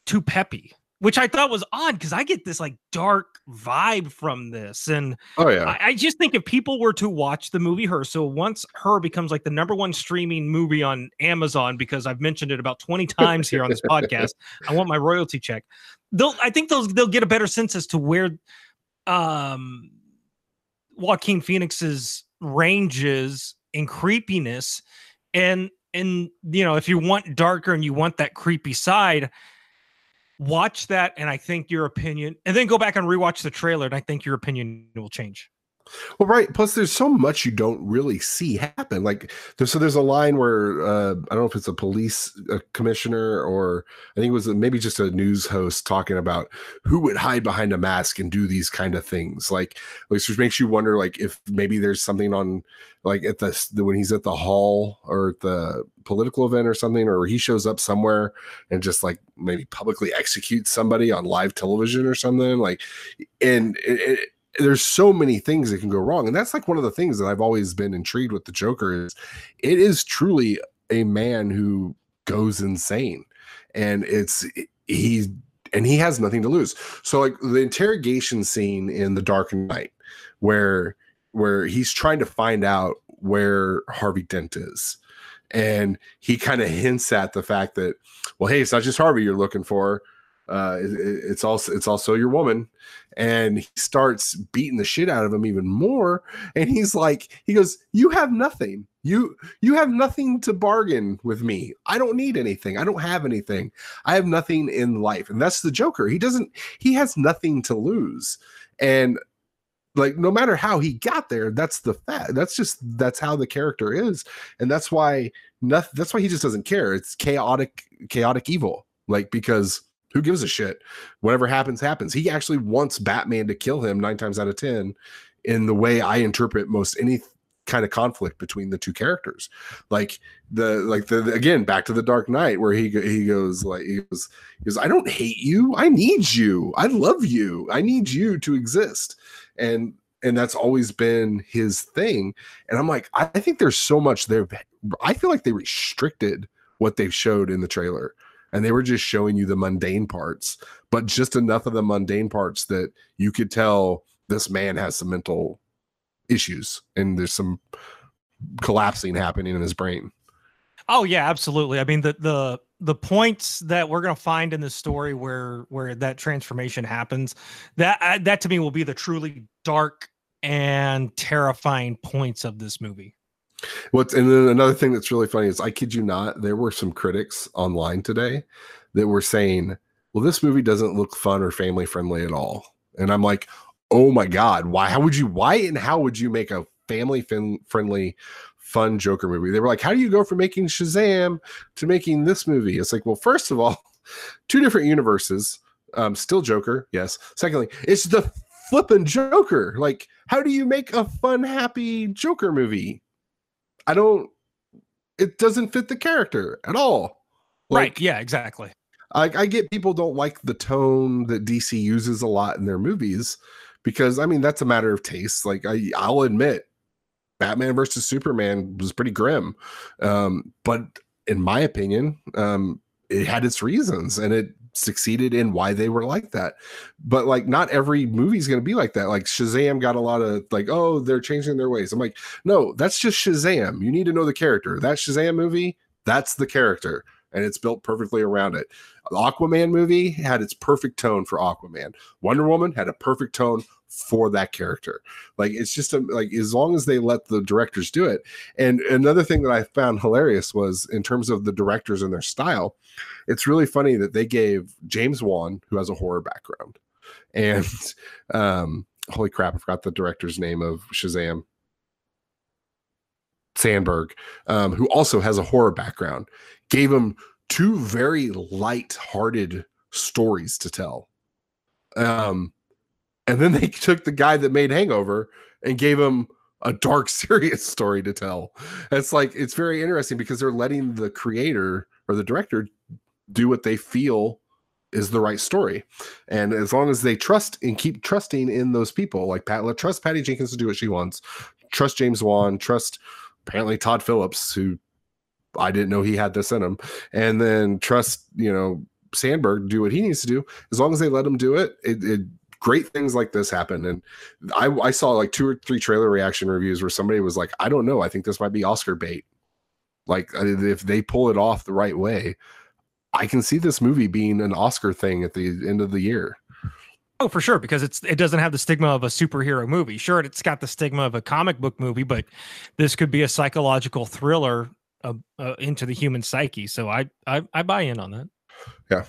too peppy which I thought was odd because I get this like dark vibe from this. And oh yeah, I, I, just think if people were to watch the movie Her, so once Her becomes like the number one streaming movie on Amazon, because I've mentioned it about 20 times here on this podcast, I want my royalty check. They'll I think they'll they'll get a better sense as to where um Joaquin Phoenix's ranges in creepiness and and you know if you want darker and you want that creepy side watch that and I think your opinion, and then go back and rewatch the trailer, and I think your opinion will change. Well, right. Plus, there's so much you don't really see happen. Like, there's, so there's a line where uh, I don't know if it's a police a commissioner or I think it was maybe just a news host talking about who would hide behind a mask and do these kind of things. Like, which makes you wonder, like, if maybe there's something on, like, at the when he's at the hall or at the political event or something, or he shows up somewhere and just like maybe publicly executes somebody on live television or something. Like, and it, it there's so many things that can go wrong and that's like one of the things that i've always been intrigued with the joker is it is truly a man who goes insane and it's he's and he has nothing to lose. So like the interrogation scene in the dark knight where where he's trying to find out where harvey dent is and he kind of hints at the fact that well hey it's not just harvey you're looking for uh, it, it's also it's also your woman, and he starts beating the shit out of him even more. And he's like, he goes, "You have nothing. You you have nothing to bargain with me. I don't need anything. I don't have anything. I have nothing in life." And that's the Joker. He doesn't. He has nothing to lose, and like no matter how he got there that's the fact that's just that's how the character is and that's why nothing that's why he just doesn't care it's chaotic chaotic evil like because who gives a shit? Whatever happens, happens. He actually wants Batman to kill him nine times out of 10 in the way I interpret most any kind of conflict between the two characters. Like the, like the, again, back to the Dark Knight where he, he goes like, he goes, he goes, I don't hate you. I need you. I love you. I need you to exist. And, and that's always been his thing. And I'm like, I think there's so much there. I feel like they restricted what they've showed in the trailer and they were just showing you the mundane parts, but just enough of the mundane parts that you could tell this man has some mental issues and there's some collapsing happening in his brain. Oh yeah, absolutely. I mean the the the points that we're going to find in the story where where that transformation happens, that that to me will be the truly dark and terrifying points of this movie. What's and then another thing that's really funny is I kid you not, there were some critics online today that were saying, "Well, this movie doesn't look fun or family friendly at all." And I'm like, "Oh my god, why? How would you? Why and how would you make a family fin- friendly?" fun Joker movie. They were like, "How do you go from making Shazam to making this movie?" It's like, well, first of all, two different universes. Um, still Joker, yes. Secondly, it's the flippin' Joker. Like, how do you make a fun, happy Joker movie? I don't. It doesn't fit the character at all. Like, right. Yeah. Exactly. I, I get people don't like the tone that DC uses a lot in their movies because I mean that's a matter of taste. Like I, I'll admit, Batman versus Superman was pretty grim, um, but in my opinion, um, it had its reasons and it succeeded in why they were like that. But like not every movie is going to be like that. Like Shazam got a lot of like, oh, they're changing their ways. I'm like, no, that's just Shazam. You need to know the character. That Shazam movie, that's the character. And it's built perfectly around it. The Aquaman movie had its perfect tone for Aquaman. Wonder Woman had a perfect tone for that character. Like it's just a, like as long as they let the directors do it. And another thing that I found hilarious was in terms of the directors and their style, it's really funny that they gave James Wan, who has a horror background, and um, holy crap, I forgot the director's name of Shazam. Sandberg, um, who also has a horror background, gave him two very light-hearted stories to tell. Um, and then they took the guy that made Hangover and gave him a dark, serious story to tell. It's like it's very interesting because they're letting the creator or the director do what they feel is the right story. And as long as they trust and keep trusting in those people, like Pat, let trust Patty Jenkins to do what she wants, trust James Wan, trust apparently Todd Phillips, who I didn't know he had this in him, and then trust, you know, Sandberg to do what he needs to do. As long as they let him do it, it, it great things like this happen. And I, I saw like two or three trailer reaction reviews where somebody was like, I don't know, I think this might be Oscar bait. Like if they pull it off the right way, I can see this movie being an Oscar thing at the end of the year. Oh, for sure, because it's it doesn't have the stigma of a superhero movie. Sure, it's got the stigma of a comic book movie, but this could be a psychological thriller uh, uh, into the human psyche. So I, I I buy in on that. Yeah.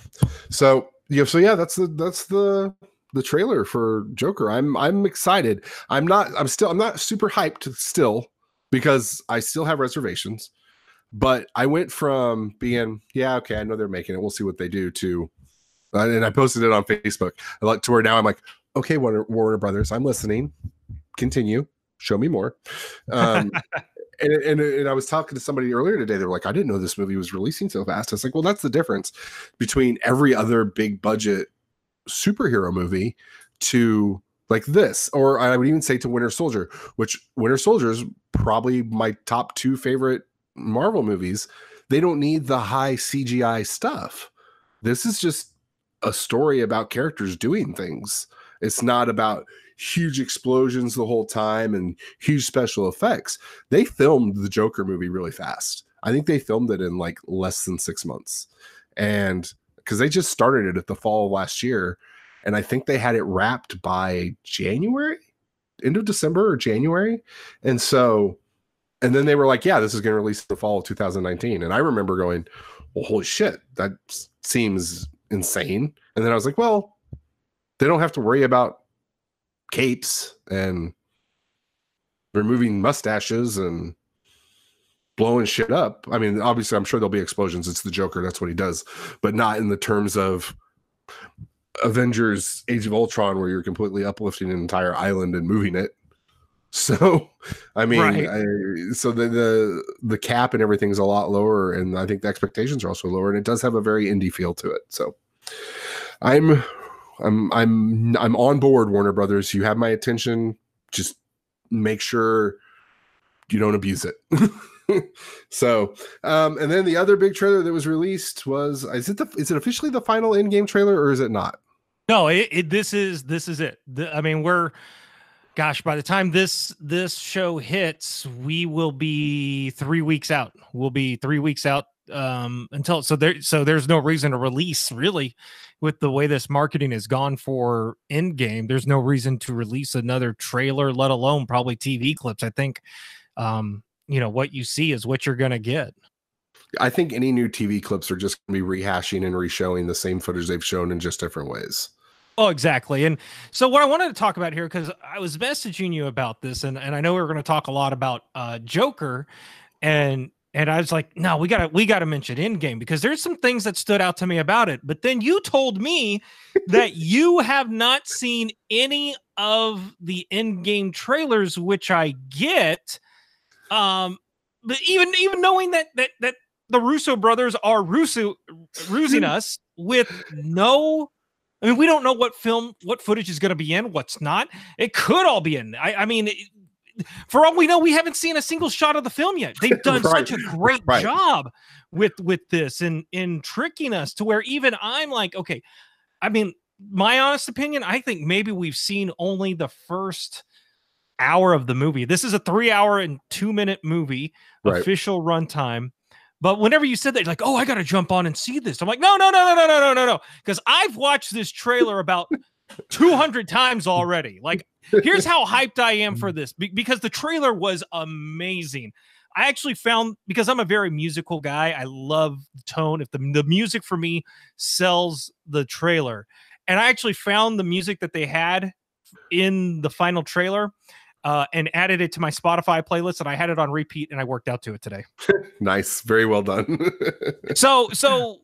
So yeah. So yeah, that's the that's the the trailer for Joker. I'm I'm excited. I'm not. I'm still. I'm not super hyped still because I still have reservations. But I went from being yeah okay I know they're making it. We'll see what they do to and I posted it on Facebook. I Like to where now I'm like, okay, Warner, Warner Brothers, I'm listening. Continue, show me more. Um, and, and, and I was talking to somebody earlier today. They were like, I didn't know this movie was releasing so fast. I was like, well, that's the difference between every other big budget superhero movie to like this, or I would even say to Winter Soldier, which Winter Soldier is probably my top two favorite Marvel movies. They don't need the high CGI stuff. This is just a story about characters doing things. It's not about huge explosions the whole time and huge special effects. They filmed the Joker movie really fast. I think they filmed it in like less than six months. And because they just started it at the fall of last year. And I think they had it wrapped by January, end of December or January. And so, and then they were like, yeah, this is going to release the fall of 2019. And I remember going, well, holy shit, that seems insane. And then I was like, well, they don't have to worry about capes and removing mustaches and blowing shit up. I mean, obviously, I'm sure there'll be explosions. It's the Joker. That's what he does, but not in the terms of Avengers Age of Ultron, where you're completely uplifting an entire island and moving it. So, I mean, right. I, so the, the the cap and everything's a lot lower, and I think the expectations are also lower, and it does have a very indie feel to it. So, I'm I'm I'm I'm on board, Warner Brothers. You have my attention. Just make sure you don't abuse it. so, um, and then the other big trailer that was released was is it the is it officially the final Endgame trailer or is it not? No, it, it this is this is it. The, I mean, we're gosh, by the time this this show hits, we will be three weeks out. We'll be three weeks out um until so there so there's no reason to release really with the way this marketing is gone for Endgame there's no reason to release another trailer let alone probably tv clips i think um you know what you see is what you're gonna get i think any new tv clips are just gonna be rehashing and reshowing the same footage they've shown in just different ways Oh, exactly. And so what I wanted to talk about here, because I was messaging you about this, and, and I know we are going to talk a lot about uh, Joker, and and I was like, no, we gotta we gotta mention Endgame because there's some things that stood out to me about it. But then you told me that you have not seen any of the Endgame trailers, which I get. Um, but even even knowing that that that the Russo brothers are Russo rusing us with no I mean, we don't know what film, what footage is going to be in, what's not. It could all be in. I, I mean, it, for all we know, we haven't seen a single shot of the film yet. They've done right. such a great right. job with with this and in tricking us to where even I'm like, okay, I mean, my honest opinion, I think maybe we've seen only the first hour of the movie. This is a three hour and two minute movie, right. official runtime. But whenever you said that, you're like, oh, I got to jump on and see this. I'm like, no, no, no, no, no, no, no, no, no. Because I've watched this trailer about 200 times already. Like, here's how hyped I am for mm. this because the trailer was amazing. I actually found because I'm a very musical guy, I love the tone. If the, the music for me sells the trailer, and I actually found the music that they had in the final trailer uh, and added it to my Spotify playlist, and I had it on repeat, and I worked out to it today. nice, very well done. so, so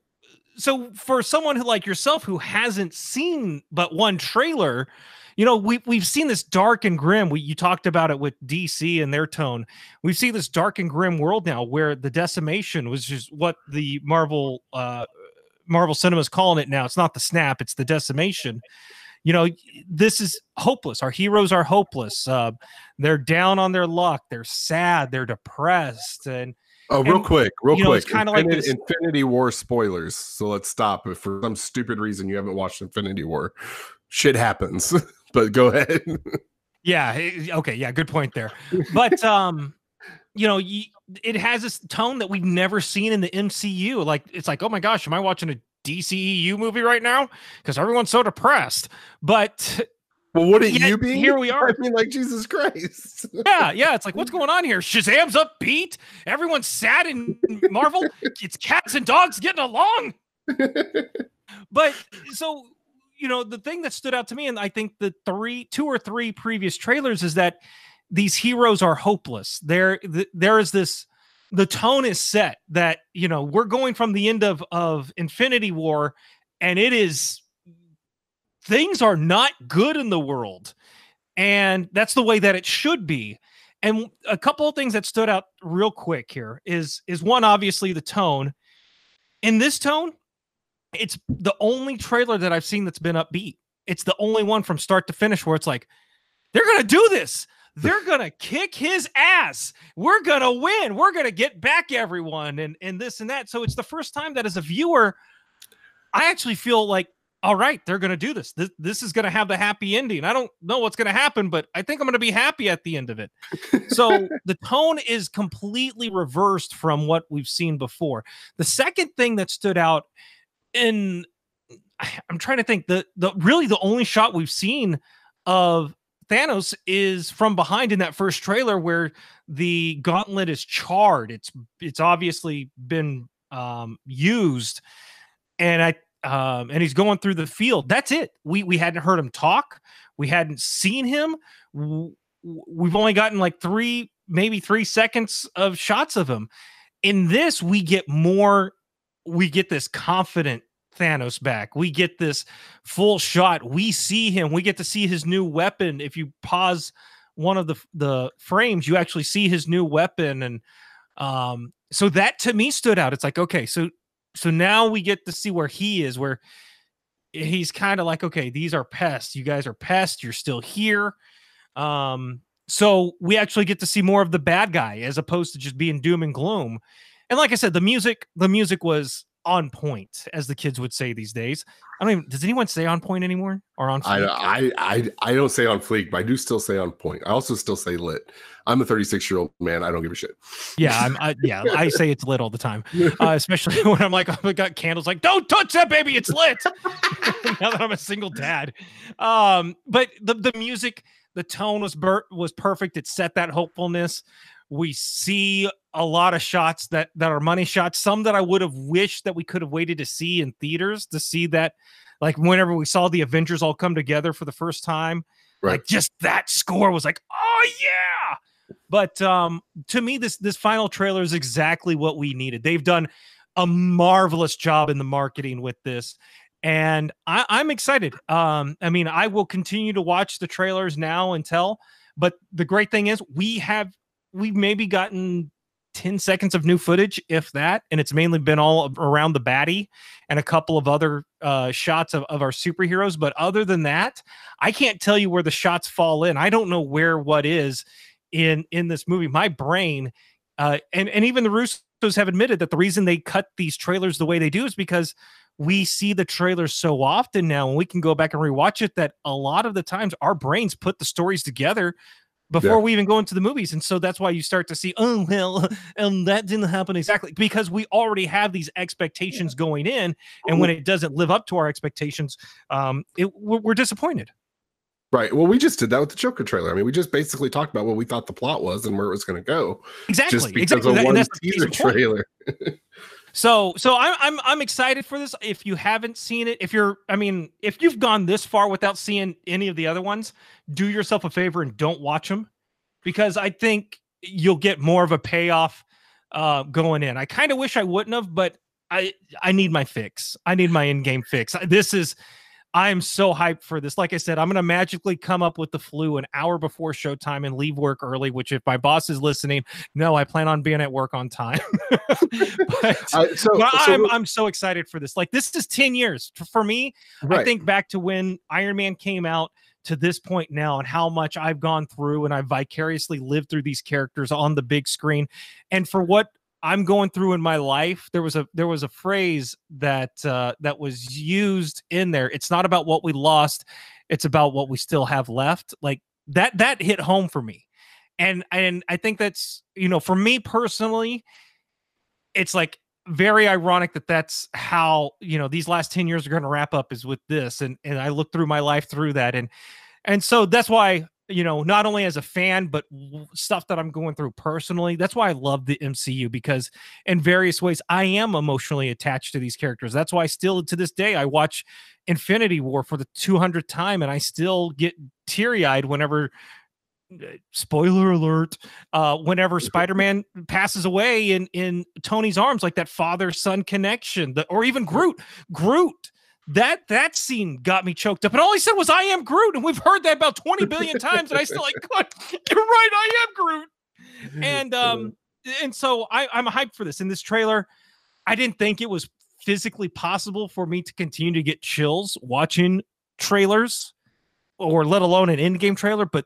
so for someone who like yourself who hasn't seen but one trailer, you know, we we've seen this dark and grim. We you talked about it with DC and their tone. We've seen this dark and grim world now where the decimation was just what the Marvel uh Marvel Cinema's calling it now. It's not the snap, it's the decimation. You know, this is hopeless. Our heroes are hopeless. Uh, they're down on their luck. They're sad. They're depressed. And Oh, real And, quick, real you know, quick. it's kinda like this- Infinity War spoilers. So let's stop. If for some stupid reason you haven't watched Infinity War, shit happens. but go ahead. Yeah. eh, Okay. Yeah. Good point there. But um, you know, it has this tone that we've never seen in the MCU. Like it's like, oh my gosh, am I watching a DCEU movie right now? Because everyone's so depressed. But well, wouldn't you be? here we are. I mean, like Jesus Christ. yeah, yeah, it's like what's going on here? Shazam's upbeat. Everyone's sad in Marvel. It's cats and dogs getting along. but so you know the thing that stood out to me and i think the three two or three previous trailers is that these heroes are hopeless there th- there is this the tone is set that you know we're going from the end of of infinity war and it is things are not good in the world and that's the way that it should be and a couple of things that stood out real quick here is is one obviously the tone in this tone it's the only trailer that I've seen that's been upbeat. It's the only one from start to finish where it's like, they're gonna do this. They're gonna kick his ass. We're gonna win. We're gonna get back everyone and and this and that. So it's the first time that as a viewer, I actually feel like, all right, they're gonna do this. This, this is gonna have the happy ending. I don't know what's gonna happen, but I think I'm gonna be happy at the end of it. So the tone is completely reversed from what we've seen before. The second thing that stood out in I'm trying to think the the really the only shot we've seen of Thanos is from behind in that first trailer where the gauntlet is charred. It's it's obviously been um used and I um and he's going through the field. That's it. We we hadn't heard him talk. We hadn't seen him. We've only gotten like 3 maybe 3 seconds of shots of him. In this we get more we get this confident Thanos back. We get this full shot. We see him. We get to see his new weapon. If you pause one of the the frames, you actually see his new weapon, and um, so that to me stood out. It's like okay, so so now we get to see where he is, where he's kind of like okay, these are pests. You guys are pests. You're still here. Um, so we actually get to see more of the bad guy as opposed to just being doom and gloom. And like I said, the music, the music was on point, as the kids would say these days. I don't even. Does anyone say on point anymore or on? I, fleek? I I I don't say on fleek, but I do still say on point. I also still say lit. I'm a 36 year old man. I don't give a shit. yeah, I'm. I, yeah, I say it's lit all the time, uh, especially when I'm like, I got candles. Like, don't touch that, baby. It's lit. now that I'm a single dad, um, but the the music, the tone was bur- was perfect. It set that hopefulness. We see a lot of shots that that are money shots. Some that I would have wished that we could have waited to see in theaters to see that, like whenever we saw the Avengers all come together for the first time, Right. like just that score was like, oh yeah. But um, to me, this this final trailer is exactly what we needed. They've done a marvelous job in the marketing with this, and I, I'm excited. Um, I mean, I will continue to watch the trailers now until. But the great thing is, we have we've maybe gotten 10 seconds of new footage, if that, and it's mainly been all around the baddie and a couple of other uh, shots of, of our superheroes. But other than that, I can't tell you where the shots fall in. I don't know where what is in in this movie. My brain, uh, and and even the Russos have admitted that the reason they cut these trailers the way they do is because we see the trailers so often now, and we can go back and rewatch it. That a lot of the times our brains put the stories together before Yeah. we even go into the movies, and so that's why you start to see, oh well, um, that didn't happen exactly because we already have these expectations going in, and when it doesn't live up to our expectations, um, it, we're, we're disappointed. Right. Well, we just did that with the Joker trailer. I mean, we just basically talked about what we thought the plot was and where it was going to go, Exactly, just because exactly, of that- and one teaser trailer. So so I'm I'm I'm excited for this. If you haven't seen it, if you're I mean, if you've gone this far without seeing any of the other ones, do yourself a favor and don't watch them because I think you'll get more of a payoff uh going in. I kind of wish I wouldn't have, but I I need my fix. I need my Endgame fix. This is I am so hyped for this. Like I said, I'm going to magically come up with the flu an hour before showtime and leave work early, which if my boss is listening, no, I plan on being at work on time. but, I, so, but so I'm I'm so excited for this. Like this is 10 years for me. I think back to when Iron Man came out to this point now and how much I've gone through and I've vicariously lived through these characters on the big screen. And for what I'm going through in my life, there was a there was a phrase that uh, that was used in there. It's not about what we lost, it's about what we still have left. Like that that hit home for me. And and I think that's, you know, for me personally, it's like very ironic that that's how, you know, these last 10 years are going to wrap up is with this and and I look through my life through that and and so that's why you know, not only as a fan, but stuff that I'm going through personally. That's why I love the MCU because in various ways I am emotionally attached to these characters. That's why still to this day I watch Infinity War for the 200th time and I still get teary-eyed whenever uh, spoiler alert uh whenever spider-man passes away in in tony's arms like that father-son connection the, or even groot groot that that scene got me choked up. And all he said was, "I am Groot," and we've heard that about twenty billion times. And I still like, you're right, I am Groot. And um, and so I, I'm hyped for this. In this trailer, I didn't think it was physically possible for me to continue to get chills watching trailers, or let alone an Endgame trailer, but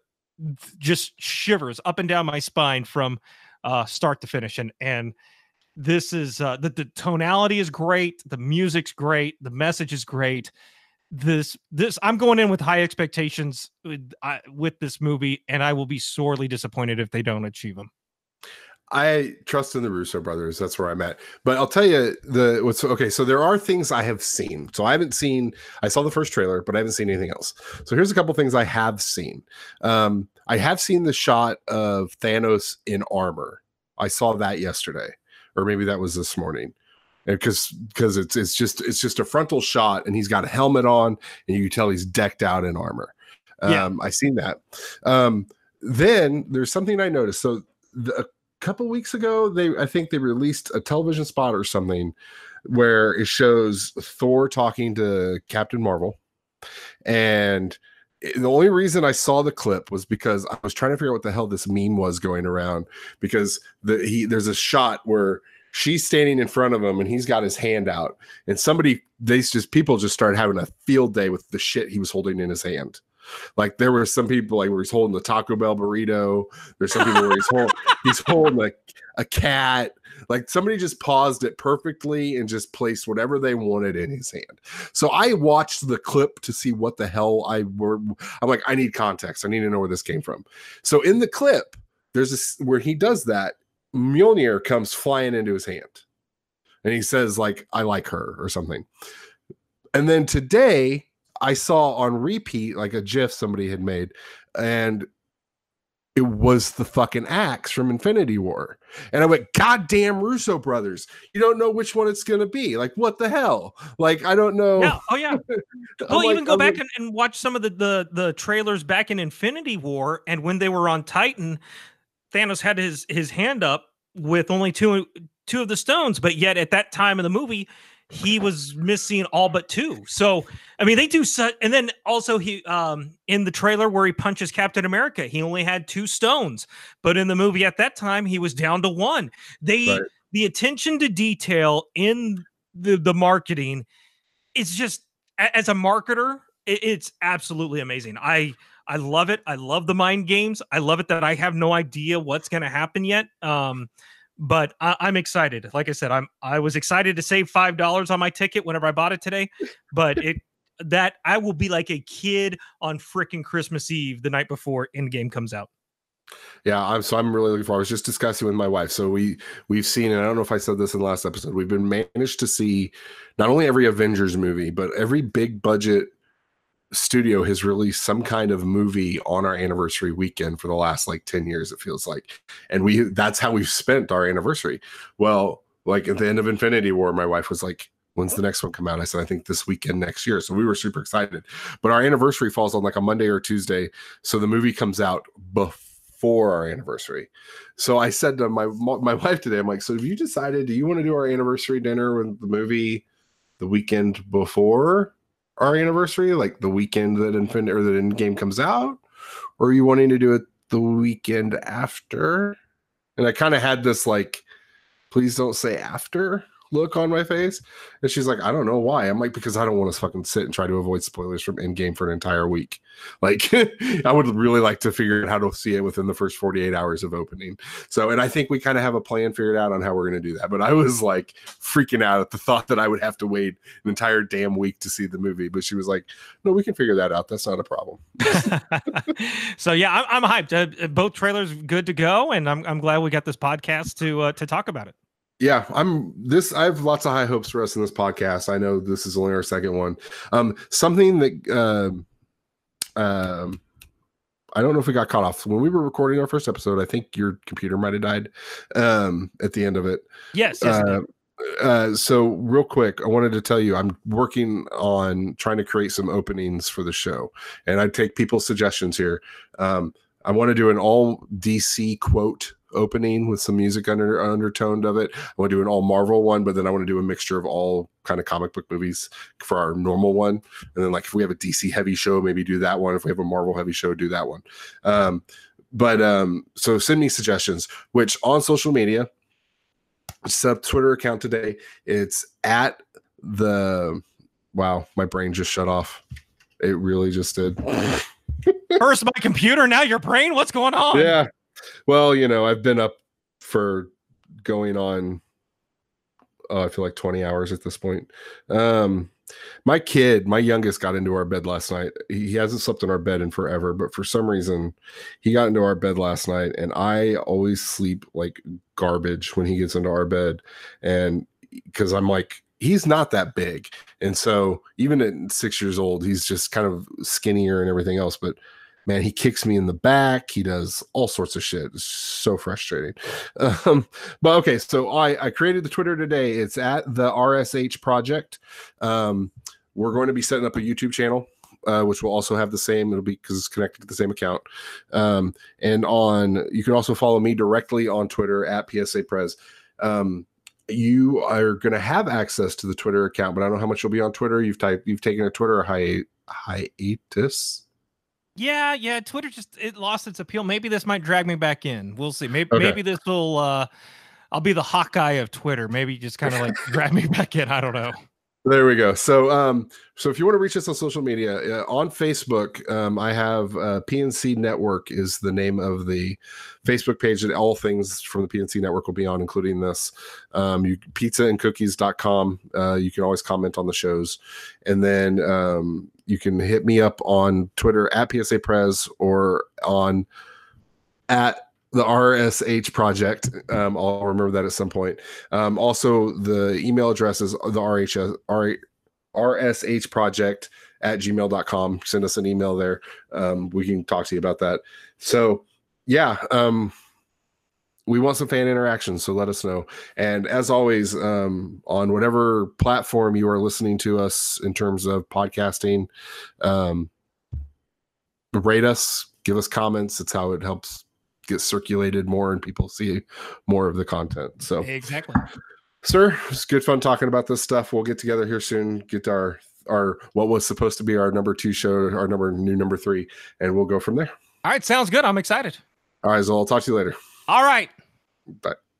just shivers up and down my spine from uh, start to finish. And and this is uh the, the tonality is great the music's great the message is great this this i'm going in with high expectations with, uh, with this movie and i will be sorely disappointed if they don't achieve them I trust in the Russo brothers. That's where I'm at. But I'll tell you the what's okay. So there are things I have seen. So I haven't seen. I saw the first trailer, but I haven't seen anything else. So here's a couple things I have seen. Um, I have seen the shot of Thanos in armor. I saw that yesterday or maybe that was this morning. Because because it's it's just it's just a frontal shot and he's got a helmet on and you can tell he's decked out in armor. Yeah. um i seen that. Um then there's something i noticed. So the, a couple weeks ago they i think they released a television spot or something where it shows thor talking to captain marvel. And the only reason I saw the clip was because I was trying to figure out what the hell this meme was going around because the he there's a shot where she's standing in front of him and he's got his hand out and somebody they just people just started having a field day with the shit he was holding in his hand. Like there were some people like where he's holding the Taco Bell burrito. There's some people where he's holding he's holding a, a cat. Like somebody just paused it perfectly and just placed whatever they wanted in his hand. So I watched the clip to see what the hell I were. I'm like, I need context. I need to know where this came from. So in the clip, there's this where he does that. Mjolnir comes flying into his hand, and he says like, "I like her" or something. And then today, I saw on repeat like a GIF somebody had made, and it was the fucking axe from Infinity War. And I went, God damn Russo brothers. You don't know which one it's gonna be. Like, what the hell? Like, I don't know. Yeah. Oh yeah. Well, like, even go I'm back like... and, and watch some of the, the the trailers back in Infinity War and when they were on Titan, Thanos had his his hand up with only two two of the stones, but yet at that time of the movie, he was missing all but two. So I mean, they do such. And then also he um in the trailer where he punches Captain America, he only had two stones, but in the movie at that time he was down to one. They right. the attention to detail in the the marketing is just as a marketer, it, it's absolutely amazing. I I love it. I love the mind games. I love it that I have no idea what's going to happen yet. Um, but I, am excited. Like I said, I'm I was excited to save five dollars on my ticket whenever I bought it today, but it that I will be like a kid on freaking Christmas Eve the night before Endgame comes out. Yeah, I'm so I'm really looking forward. I was just discussing with my wife. So we we've seen, and I don't know if I said this in the last episode. We've been managed to see not only every Avengers movie, but every big budget studio has released some kind of movie on our anniversary weekend for the last like 10 years it feels like. And we that's how we've spent our anniversary. Well like at the end of infinity war my wife was like when's the next one come out? I said i think this weekend next year. So we were super excited. But our anniversary falls on like a monday or tuesday so the movie comes out before our anniversary. So i said to my my wife today i'm like so have you decided do you want to do our anniversary dinner with the movie the weekend before our anniversary, like the weekend that Infinity War the Endgame comes out, or are you wanting to do it the weekend after? And I kind of had this like, please don't say after. Look on my face. And she's like, I don't know why. I'm like, because I don't want to fucking sit and try to avoid spoilers from Endgame for an entire week. Like, I would really like to figure out how to see it within the first 48 hours of opening. So, and I think we kind of have a plan figured out on how we're going to do that. But I was like freaking out at the thought that I would have to wait an entire damn week to see the movie. But she was like, no, we can figure that out. That's not a problem. so, yeah, I'm, I'm hyped. Uh, both trailers good to go. And I'm, I'm glad we got this podcast to, uh, to talk about it yeah i'm this i have lots of high hopes for us in this podcast. I know this is only our second one. Um something that um um i don't know if we got caught off. When we were recording our first episode i think your computer might have died um at the end of it. Yes, yes uh, uh, so real quick, I wanted to tell you I'm working on trying to create some openings for the show, and I take people's suggestions here. Um, I want to do an all DC quote opening with some music under undertoned of it. I want to do an all Marvel one, but then I want to do a mixture of all kind of comic book movies for our normal one. And then like if we have a DC heavy show, maybe do that one. If we have a Marvel heavy show, do that one. Um, but um, so send me suggestions, which on social media, set up Twitter account today. It's at the wow, my brain just shut off. It really just did. First my computer, now your brain. What's going on? Yeah, well, you know, I've been up for going on uh, I feel like 20 hours at this point. Um my kid, my youngest got into our bed last night. He hasn't slept in our bed in forever, but for some reason he got into our bed last night and I always sleep like garbage when he gets into our bed and cuz I'm like he's not that big. And so even at 6 years old, he's just kind of skinnier and everything else, but man, he kicks me in the back. He does all sorts of shit. It's so frustrating. Um, but okay, so I, I created the Twitter today. It's at the RSH Project. Um, we're going to be setting up a YouTube channel. Uh, which will also have the same. It'll be because it's connected to the same account. Um, and on, you can also follow me directly on Twitter at PSA Prez. Um, you are going to have access to the Twitter account, but I don't know how much you'll be on Twitter. You've typed, you've taken a Twitter hi- hiatus yeah, yeah. Twitter just it lost its appeal. Maybe this might drag me back in. We'll see. Maybe okay. maybe this will. uh I'll be the Hawkeye of Twitter. Maybe just kind of like drag me back in. I don't know. There we go. So, um, so if you want to reach us on social media, uh, on Facebook, um, I have uh, PNC Network is the name of the Facebook page that all things from the PNC Network will be on, including this. Um, you pizzaandcookies.com. Uh, you can always comment on the shows, and then um, you can hit me up on Twitter at PSA Prez or on at the RSH project. Um, I'll remember that at some point. Um, also, the email address is the RHS, R, RSH project at gmail.com. Send us an email there. Um, we can talk to you about that. So, yeah, um, we want some fan interaction. So let us know. And as always, um, on whatever platform you are listening to us in terms of podcasting, um, rate us, give us comments. It's how it helps get circulated more and people see more of the content. So exactly. Sir, it's good fun talking about this stuff. We'll get together here soon, get our our what was supposed to be our number two show, our number new number three, and we'll go from there. All right, sounds good. I'm excited. All right, so I'll talk to you later. All right. Bye.